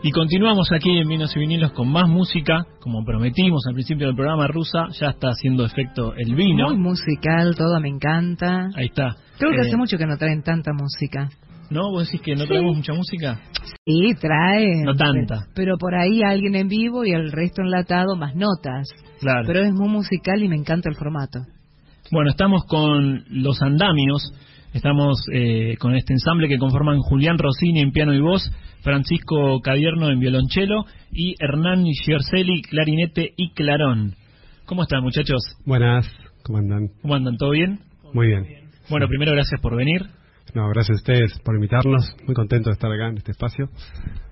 Y continuamos aquí en Vinos y Vinilos con más música, como prometimos al principio del programa rusa, ya está haciendo efecto el vino. Muy musical, todo me encanta. Ahí está. Creo que Eh, hace mucho que no traen tanta música. ¿No? ¿Vos decís que no Sí. traemos mucha música? Sí, traen. No tanta. Pero, pero por ahí alguien en vivo y el resto enlatado, más notas. Claro. Pero es muy musical y me encanta el formato. Bueno, estamos con los andamios, estamos eh, con este ensamble que conforman Julián Rossini en piano y voz, Francisco Cadierno en violonchelo y Hernán Giorcelli, clarinete y clarón. ¿Cómo están muchachos? Buenas, ¿cómo andan? ¿Cómo andan? ¿Todo bien? Muy bien. Bueno, primero gracias por venir. No, gracias a ustedes por invitarnos. Muy contento de estar acá en este espacio.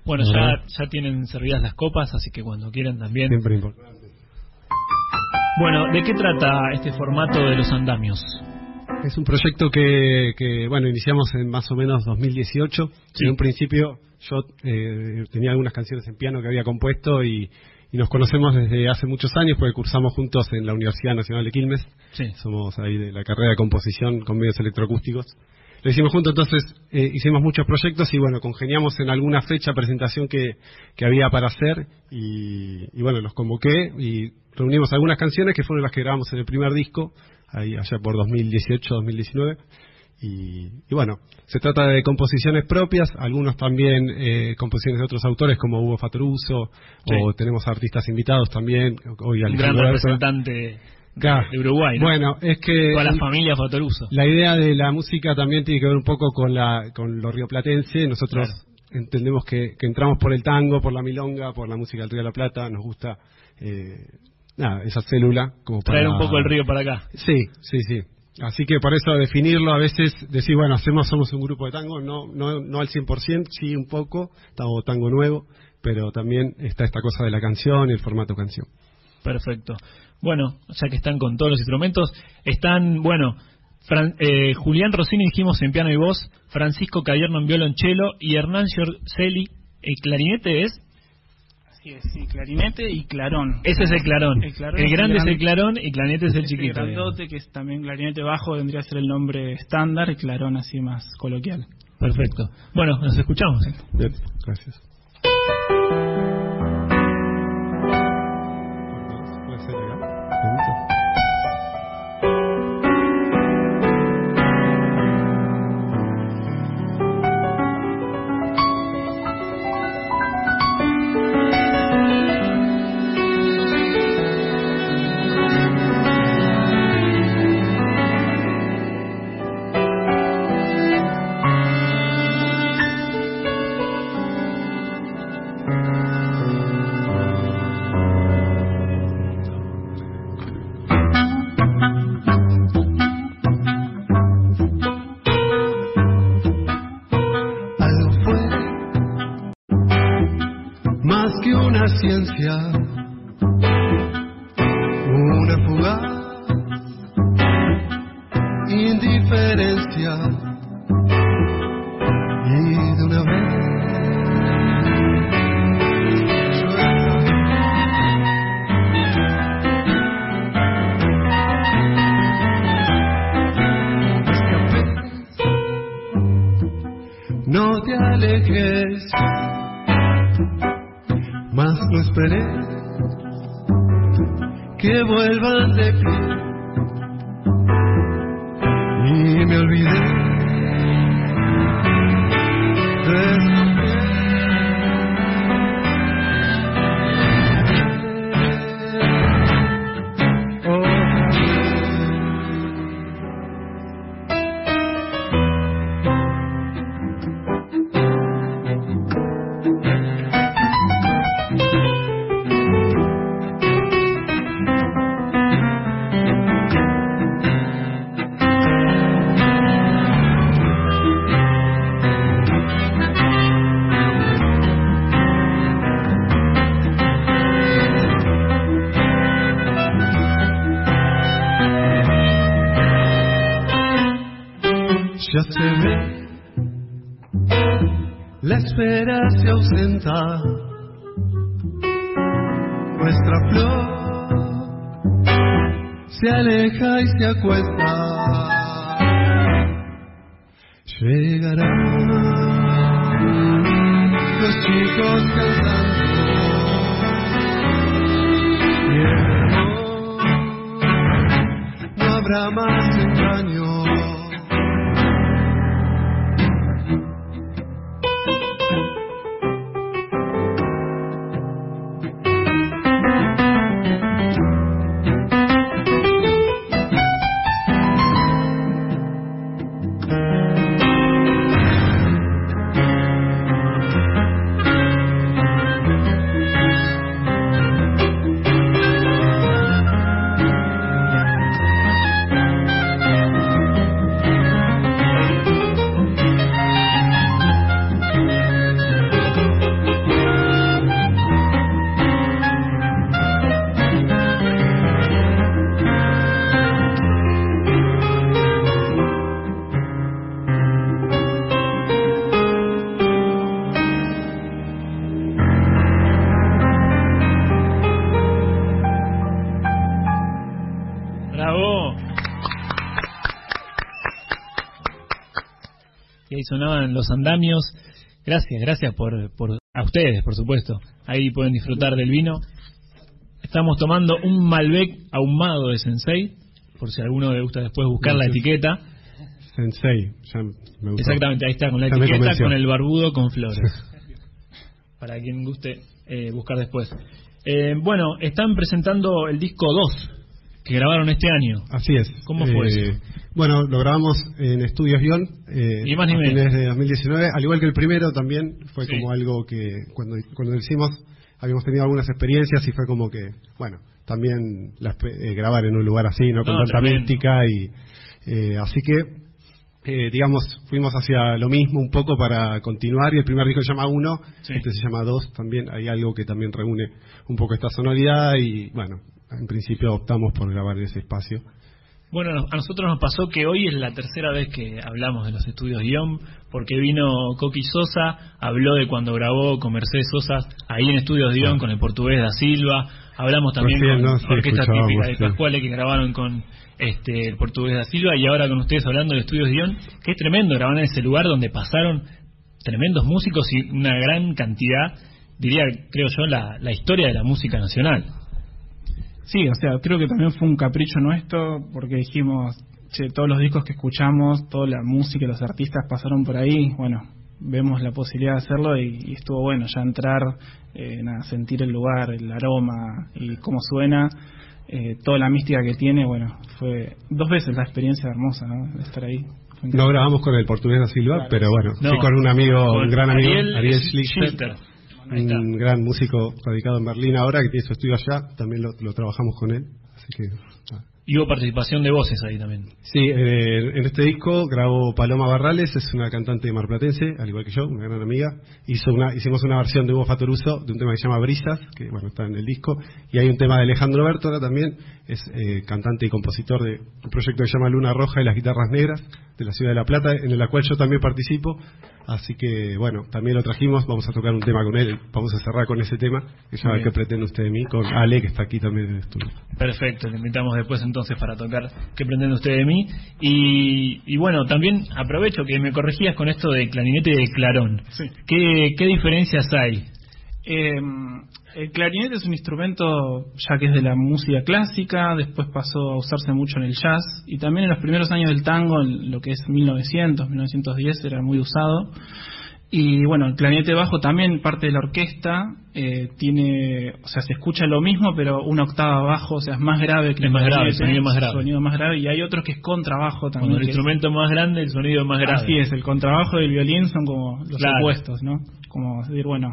Bueno, ya, ya tienen servidas las copas, así que cuando quieran también. Siempre importante. Bueno, ¿de qué trata este formato de los andamios? Es un proyecto que, que, bueno, iniciamos en más o menos 2018. Sí. En un principio yo eh, tenía algunas canciones en piano que había compuesto y, y nos conocemos desde hace muchos años porque cursamos juntos en la Universidad Nacional de Quilmes. Sí. Somos ahí de la carrera de composición con medios electroacústicos. Lo hicimos juntos, entonces eh, hicimos muchos proyectos y bueno, congeniamos en alguna fecha, presentación que, que había para hacer y, y bueno, los convoqué y reunimos algunas canciones que fueron las que grabamos en el primer disco, ahí allá por 2018-2019. Y, y bueno, se trata de composiciones propias, algunos también eh, composiciones de otros autores como Hugo Fatoruso, Sí. o tenemos artistas invitados también, hoy Un gran representante Claro. de Uruguay, ¿no? Bueno, es que Toda la familia Fatoruso. la idea de la música también tiene que ver un poco con la con lo rioplatense. Nosotros Claro. entendemos que, que entramos por el tango, por la milonga, por la música del Río de la Plata. Nos gusta eh, nada esa célula como para Traer un poco el río para acá. Sí, sí, sí. Así que por eso definirlo a veces, decir, bueno, hacemos, somos un grupo de tango, no, no, no al 100%, sí un poco, tango, tango nuevo, pero también está esta cosa de la canción y el formato canción. Perfecto. Bueno, ya que están con todos los instrumentos, están, bueno, Fran- eh, Julián Rossini dijimos en piano y voz, Francisco Cadierno en violonchelo y Hernán Giorcelli, ¿el clarinete es? Así es, sí, clarinete y clarón. Ese es el clarón. El clarón El es grande el es el gran- clarón y clarinete es el Este chiquito. grandote, que es también clarinete bajo, vendría a ser el nombre estándar, y clarón así más coloquial. Perfecto. Bueno, nos escuchamos. Bien, gracias. Una Ya se ve la espera se ausenta, nuestra flor se aleja y se acuesta. Llegarán los chicos cantando. Tiempo, no habrá más engaños. Y ahí sonaban los andamios. Gracias, gracias por, por a ustedes, por supuesto. Ahí pueden disfrutar del vino. Estamos tomando un Malbec ahumado de Sensei, por si a alguno le gusta después buscar la etiqueta. Sensei, ya me gustó. Exactamente, ahí está, con la Ya etiqueta, con el barbudo con flores. Para quien guste eh, buscar después. Eh, bueno, están presentando el disco 2 que grabaron este año. Así es. ¿Cómo fue Eh, eso? Bueno, lo grabamos en Estudios Guión eh, Ni más ni a fines de 2019, al igual que el primero también fue Sí. como algo que cuando, cuando lo hicimos habíamos tenido algunas experiencias y fue como que, bueno, también pe- eh, grabar en un lugar así, no con No, tanta mística y eh, así que eh, digamos, fuimos hacia lo mismo un poco para continuar y el primer disco se llama Uno, Sí. este se llama Dos, también hay algo que también reúne un poco esta sonoridad y bueno, en principio optamos por grabar en ese espacio. Bueno, a nosotros nos pasó que hoy es la tercera vez que hablamos de los estudios guion, porque vino Coqui Sosa, habló de cuando grabó con Mercedes Sosa ahí en estudios guion Ah. con el portugués da Silva, hablamos también Recién, con ¿no? Sí, Orquesta escuchábamos, Típica de sí. Pascuale que grabaron con este el portugués da Silva y ahora con ustedes hablando de estudios guion, que es tremendo grabar en ese lugar donde pasaron tremendos músicos y una gran cantidad, diría, creo yo, la, la historia de la música nacional. Sí, o sea, creo que también fue un capricho nuestro porque dijimos, che, todos los discos que escuchamos, toda la música y los artistas pasaron por ahí, bueno, vemos la posibilidad de hacerlo y, y estuvo bueno ya entrar, eh, nada, sentir el lugar, el aroma y cómo suena, eh, toda la mística que tiene, bueno, fue dos veces la experiencia hermosa, ¿no? De estar ahí. No grabamos con el portugués da Silva, Claro. pero bueno, No, sí con un amigo, con un gran amigo, Ariel Ariel Schlichter. Schlichter. Un gran músico radicado en Berlín ahora, que tiene su estudio allá, también lo, lo trabajamos con él. Así que, ah. Y hubo participación de voces ahí también. Sí, eh, en este disco grabó Paloma Barrales, es una cantante marplatense, al igual que yo, una gran amiga. Hizo una, hicimos una versión de Hugo Fatoruso de un tema que se llama Brisas, que bueno, está en el disco. Y hay un tema de Alejandro Bertola también, es eh, cantante y compositor de un proyecto que se llama Luna Roja y las Guitarras Negras, de la ciudad de La Plata, en el cual yo también participo. Así que bueno, también lo trajimos, vamos a tocar un tema con él, vamos a cerrar con ese tema, que se llama Muy bien. ¿Qué pretende usted de mí? Con Ale, que está aquí también en el estudio. Perfecto, le invitamos después entonces para tocar ¿Qué pretende usted de mí? Y, y bueno, también aprovecho que me corregías con esto de clarinete y de clarón. Sí. ¿Qué, qué diferencias hay? Eh, el clarinete es un instrumento ya que es de la música clásica, después pasó a usarse mucho en el jazz y también en los primeros años del tango, en lo que es 1900, 1910, era muy usado. Y bueno, el clarinete bajo también parte de la orquesta, eh, tiene, o sea, se escucha lo mismo, pero una octava abajo, o sea, es más grave que Es más grave, el sonido más grave. sonido más grave, y hay otros que es contrabajo también. Cuando el instrumento es más grande, el sonido es más grave. Así es, el contrabajo y el violín son como los Claro. opuestos, ¿no? Como decir, bueno,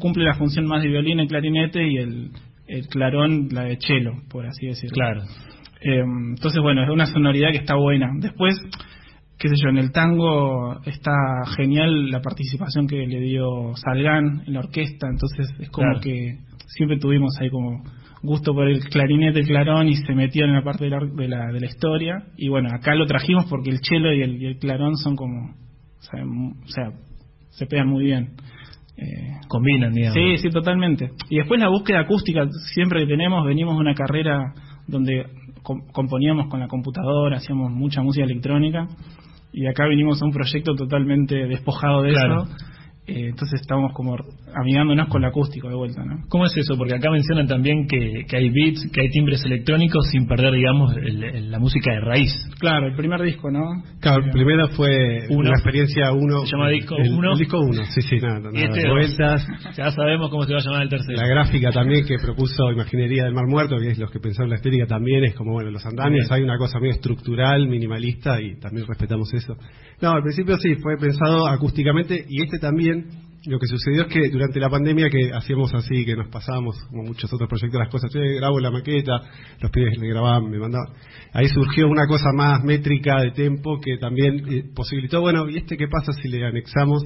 cumple la función más de violín el clarinete y el, el clarón la de cello, por así decirlo. Claro. Eh, entonces, bueno, es una sonoridad que está buena. Después, qué sé yo, en el tango está genial la participación que le dio Salgán en la orquesta, entonces es como Claro. que siempre tuvimos ahí como gusto por el clarinete, el clarón y se metió en la parte de la, de la, de la historia. Y bueno, acá lo trajimos porque el cello y el, y el clarón son como, o sea, o sea, se pegan muy bien. Eh, Combinan, digamos. Sí, sí, totalmente. Y después la búsqueda acústica, siempre que tenemos, venimos de una carrera donde com- componíamos con la computadora, hacíamos mucha música electrónica, y acá vinimos a un proyecto totalmente despojado de Claro. eso. Eh, entonces estamos como amigándonos con lo acústico de vuelta, ¿no? ¿Cómo es eso? Porque acá mencionan también que, que hay beats, que hay timbres electrónicos sin perder, digamos, el- el- la música de raíz. Claro, el primer disco, ¿no? Claro, Eh, primero fue Uno. una experiencia uno. Se llama disco el, uno. El disco uno, sí, sí, nada, nada, Y este vueltas. Ya sabemos cómo se va a llamar el tercero. La gráfica también que propuso Imaginería del Mar Muerto, que es los que pensaron la estética también, es como, bueno, los andamios, Bien. hay una cosa medio estructural, minimalista, y también respetamos eso. No, al principio sí, fue pensado acústicamente, y este también, lo que sucedió es que durante la pandemia que hacíamos así, que nos pasábamos, como muchos otros proyectos, las cosas, yo grabo la maqueta, los pibes le grababan, me mandaban, ahí surgió una cosa más métrica de tempo que también eh, posibilitó, bueno, ¿y este qué pasa si le anexamos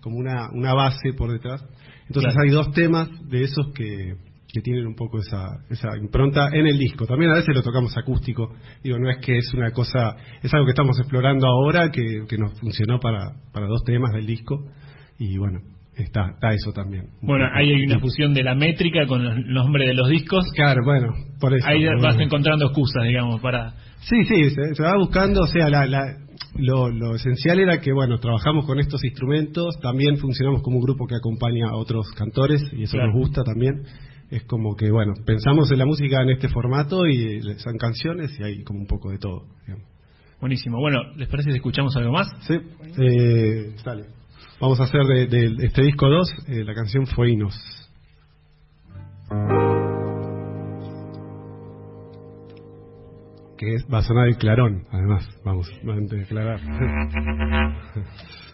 como una, una base por detrás? Entonces Claro. hay dos temas de esos que, que tienen un poco esa, esa impronta en el disco. También a veces lo tocamos acústico. Digo, no es que es una cosa, es algo que estamos explorando ahora, que, que nos funcionó para, para dos temas del disco. Y bueno, está, está eso también. Bueno, ahí hay una fusión de la métrica con los nombres de los discos. Claro, bueno, por eso. Ahí Bueno. vas encontrando excusas, digamos, para... Sí, sí, se, se va buscando, o sea, la, la- lo, lo esencial era que, bueno, trabajamos con estos instrumentos, también funcionamos como un grupo que acompaña a otros cantores y eso Claro. nos gusta también. Es como que, bueno, pensamos en la música en este formato y son canciones y hay como un poco de todo. digamos. Buenísimo. Bueno, ¿les parece si escuchamos algo más? Sí, eh, dale. Vamos a hacer de, de este disco 2, eh, la canción Fueinos. Que va a sonar el clarón, además, vamos, de declarar.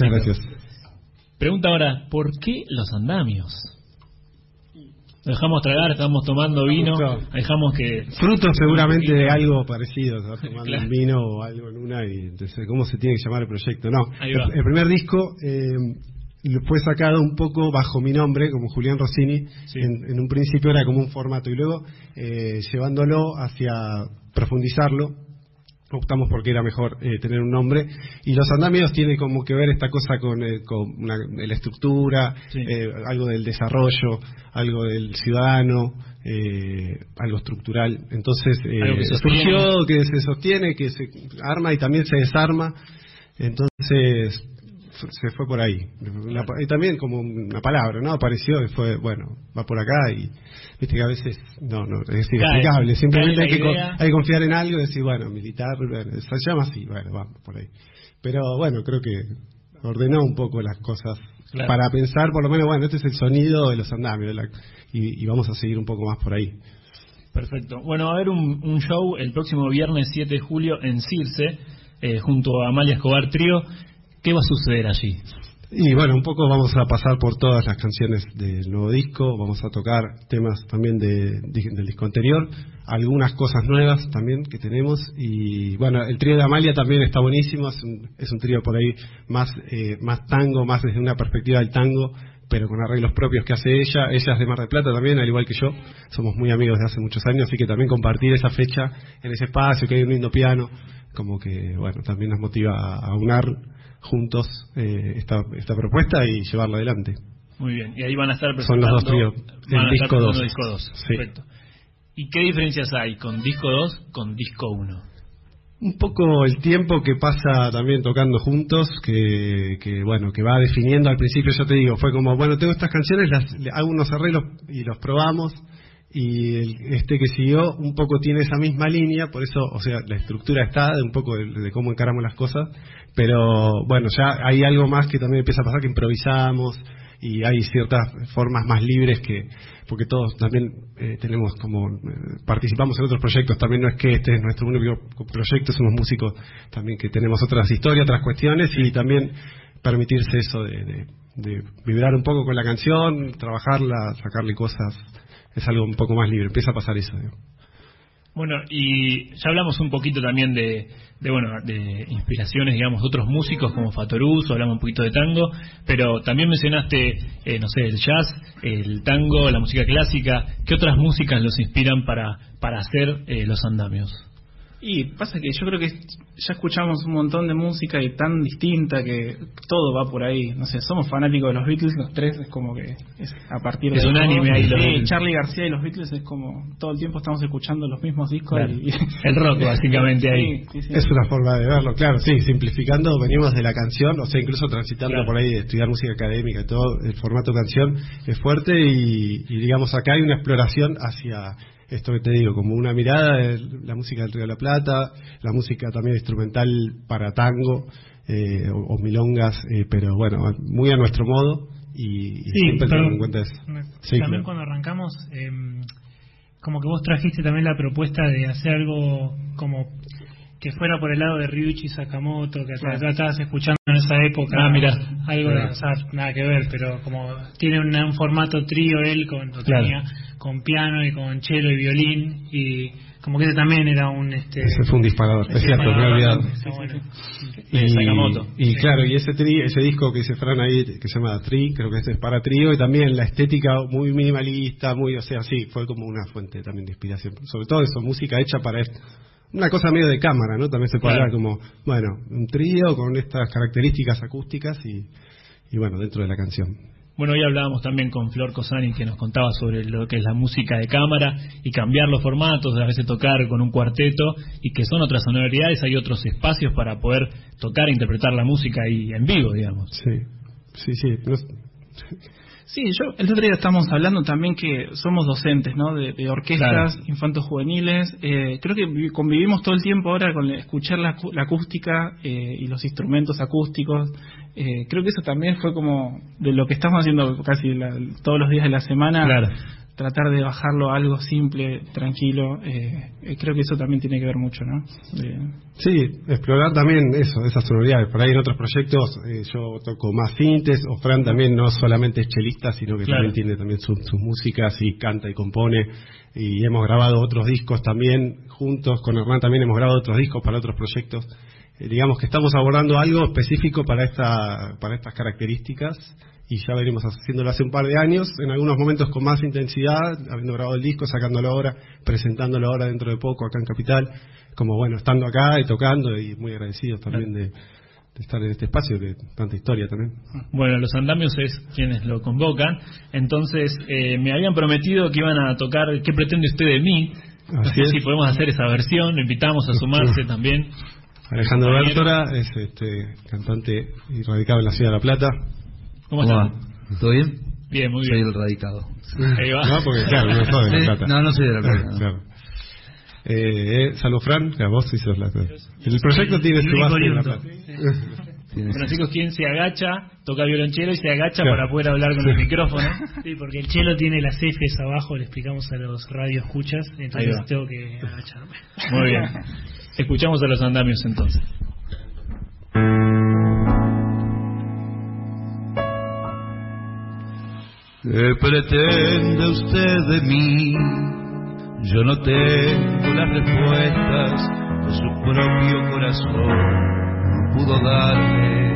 Muchas gracias. Pregunta ahora, ¿por qué los andamios? Dejamos tragar, estamos tomando vino, dejamos que... Fruto seguramente de algo parecido, va tomando Claro. un vino o algo en una y entonces cómo se tiene que llamar el proyecto. No, el, primer disco eh, fue sacado un poco bajo mi nombre, como Julián Rossini. Sí. En, en un principio era como un formato y luego eh, llevándolo hacia profundizarlo, optamos porque era mejor eh, tener un nombre. Y los andamios tiene como que ver esta cosa con, eh, con una- la estructura, Sí. eh, algo del desarrollo, algo del ciudadano, eh, algo estructural. Entonces eh, Algo que surgió, que se sostiene, que se arma y también se desarma. Entonces se fue por ahí. Y también como una palabra, ¿no? Apareció y fue, bueno, va por acá y viste que a veces no, no, es inexplicable. Simplemente hay que, hay que confiar en algo y decir, bueno, militar, bueno, se llama así, bueno, vamos por ahí. Pero bueno, creo que ordenó un poco las cosas Claro. para pensar, por lo menos, bueno, este es el sonido de los andamios de la- y, y vamos a seguir un poco más por ahí. Perfecto. Bueno, va a haber un, un show el próximo viernes 7 de julio en Circe, eh, junto a Amalia Escobar Trío. ¿Qué va a suceder allí? Y bueno, un poco vamos a pasar por todas las canciones del nuevo disco, vamos a tocar temas también de- de- del disco anterior, algunas cosas nuevas también que tenemos y bueno, el trío de Amalia también está buenísimo, es un, es un trío por ahí más, eh, más tango, más desde una perspectiva del tango, pero con arreglos propios que hace ella, ella es de Mar del Plata también, al igual que yo, somos muy amigos de hace muchos años, así que también compartir esa fecha en ese espacio, que hay un lindo piano, como que bueno, también nos motiva a, unar juntos eh, esta, esta propuesta y llevarla adelante. Muy bien. Y ahí van a estar Son los dos presentando- tríos. El presentando disco 2. Sí. Perfecto. ¿Y qué diferencias hay con disco 2 con disco 1? Un poco el tiempo que pasa también tocando juntos, que, que, bueno, que va definiendo. Al principio, yo te digo, fue como, bueno, tengo estas canciones, las, hago unos arreglos y los probamos, y el- este que siguió un poco tiene esa misma línea, por eso, o sea, la estructura está de un poco de, de cómo encaramos las cosas, pero bueno, ya hay algo más que también empieza a pasar, que improvisamos, y hay ciertas formas más libres que porque todos también eh, tenemos como eh, participamos en otros proyectos también no es que este es nuestro único proyecto somos músicos también que tenemos otras historias otras cuestiones y también permitirse eso de, de- de vibrar un poco con la canción trabajarla sacarle cosas es algo un poco más libre empieza a pasar eso digo. Bueno, y ya hablamos un poquito también de, de, bueno, de inspiraciones, digamos, de otros músicos como Fatoruso, hablamos un poquito de tango, pero también mencionaste, eh, no sé, el jazz, el tango, la música clásica. ¿Qué otras músicas los inspiran para, para hacer eh, los andamios? Y pasa que yo creo que ya escuchamos un montón de música y tan distinta que todo va por ahí. No sé, somos fanáticos de los Beatles, los tres, es como que es a partir Es de un anime ahí, los Sí. Charlie García y los Beatles es como todo el tiempo estamos escuchando los mismos discos. Claro. y- El rock, básicamente, ahí. Sí, sí, sí. es una forma de verlo claro sí simplificando venimos de la canción o sea incluso transitando Claro. por ahí de estudiar música académica y todo el formato canción es fuerte y, y digamos acá hay una exploración hacia esto que te digo, como una mirada de la música del Río de la Plata, la música también instrumental para tango eh, o, o milongas, eh, pero bueno, muy a nuestro modo y, y Sí, siempre pero- teniendo en cuenta eso. Sí, también claro. cuando arrancamos, eh, como que vos trajiste también la propuesta de hacer algo como que fuera por el lado de Ryuichi Sakamoto, que Claro. ya estabas escuchando en esa época. Ah, mira. Algo de, Claro. o sea, nada que ver, pero como tiene un, un formato trío él con, lo Claro. tenía con piano y con cello y violín y como que ese también era un este Ese fue un disparador, es cierto, me he olvidado. Sakamoto. Y, y claro, y ese tri, ese disco que dice Fran ahí, que se llama Tri, creo que este es para trío, y también la estética muy minimalista, muy, o sea, sí, fue como una fuente también de inspiración. Sobre todo eso, música hecha para esto. Una cosa medio de cámara, ¿no? También se puede Claro. hablar como, bueno, un trío con estas características acústicas y, y bueno, dentro de la canción. Bueno, hoy hablábamos también con Flor Cosani que nos contaba sobre lo que es la música de cámara y cambiar los formatos, a veces tocar con un cuarteto y que son otras sonoridades, hay otros espacios para poder tocar e interpretar la música ahí en vivo, digamos. Sí, sí, sí. no- Sí, yo el otro día estábamos hablando también que somos docentes, ¿no? De, de orquestas Claro. infantos juveniles. Eh, creo que vi- convivimos todo el tiempo ahora con escuchar la acústica eh, y los instrumentos acústicos. Eh, creo que eso también fue como de lo que estamos haciendo casi la- todos los días de la semana. Claro. Tratar de bajarlo a algo simple, tranquilo. eh, eh, creo que eso también tiene que ver mucho, ¿no? Sí, explorar también eso, esas sonoridades. Por ahí en otros proyectos eh, yo toco más sintes, o Fran también no solamente es chelista, sino que Claro. también tiene también su- sus músicas y canta y compone. Y hemos grabado otros discos también juntos, con Hernán también hemos grabado otros discos para otros proyectos. Eh, digamos que estamos abordando algo específico para esta para estas características y ya venimos haciéndolo hace un par de años, en algunos momentos con más intensidad, habiendo grabado el disco, sacándolo ahora, presentándolo ahora dentro de poco acá en Capital, como bueno, estando acá y tocando y muy agradecidos también de, de estar en este espacio de tanta historia también. Bueno, los andamios es quienes lo convocan. Entonces, eh, me habían prometido que iban a tocar ¿Qué pretende usted de mí? No Así sé es. si podemos hacer esa versión. Lo invitamos a sumarse también. Alejandro. Bertora es este cantante y radicado en la ciudad de La Plata. ¿Cómo ¿Cómo están? va? ¿Todo bien? Bien, muy Soy bien. el radicado. Ahí va. No, porque claro, no sos de La Plata. no, no soy de La Plata, no. Claro. Eh, eh, salud, Fran, que a vos sí sos La Plata. El proyecto tiene su base en La. Plata. Francisco es quien se agacha, toca violonchelo y se agacha Claro. para poder hablar con el micrófono. Sí, porque el chelo tiene las Fs abajo, le explicamos a los radioescuchas, Ahí entonces tengo que agacharme. Muy bien. Escuchamos a los andamios entonces. ¿Qué pretende usted de mí? Yo no tengo las respuestas que su propio corazón pudo darle.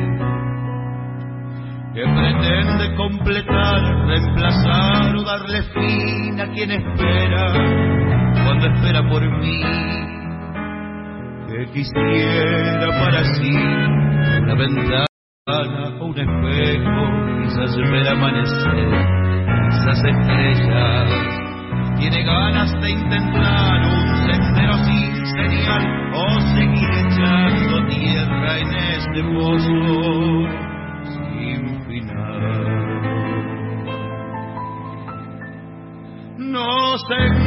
¿Qué pretende completar, reemplazar o darle fin a quien espera cuando espera por mí? Que quisiera para sí una ventana o un espejo, quizás ver amanecer esas estrellas. Tiene ganas de intentar un sendero sin señal o seguir echando tierra en este pozo sin final. No se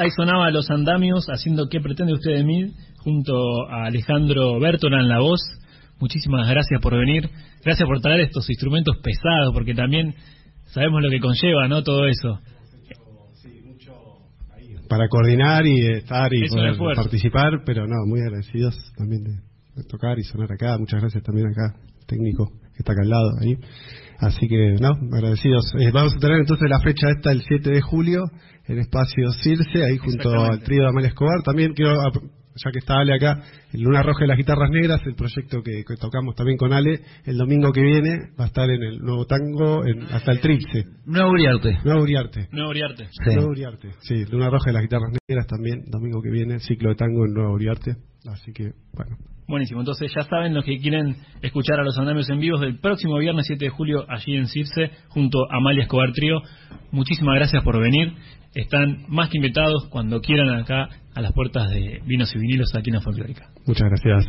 Ahí sonaba Los Andamios haciendo ¿Qué pretende usted de mí? junto a Alejandro Bertola en la voz. Muchísimas gracias por venir. Gracias por traer estos instrumentos pesados, porque también sabemos lo que conlleva, ¿no? Todo eso. Para coordinar y estar y Es poder participar, pero no, muy agradecidos también de, de tocar y sonar acá. Muchas gracias también acá, técnico que está acá al lado ahí. Así que, no, agradecidos. Eh, vamos a tener entonces la fecha esta el 7 de julio en Espacio Circe, ahí junto al trío de Amalia Escobar. También quiero, ya que está Ale acá, el Luna Roja y las Guitarras Negras, el proyecto que, que tocamos también con Ale, el domingo que viene va a estar en el Nuevo Tango, en, hasta el Tripse. Nuevo Uriarte. Nuevo Uriarte. Nuevo Uriarte. Sí. Nuevo Uriarte. Sí, Luna Roja y las Guitarras Negras también, domingo que viene, ciclo de tango en Nuevo Uriarte. Así que, bueno, Buenísimo, entonces ya saben los que quieren escuchar a los andamios en vivos del próximo viernes 7 de julio allí en Circe junto a Amalia Escobar Trío. Muchísimas gracias por venir. Están más que invitados cuando quieran acá a las puertas de Vinos y Vinilos aquí en la Folclórica. muchas gracias.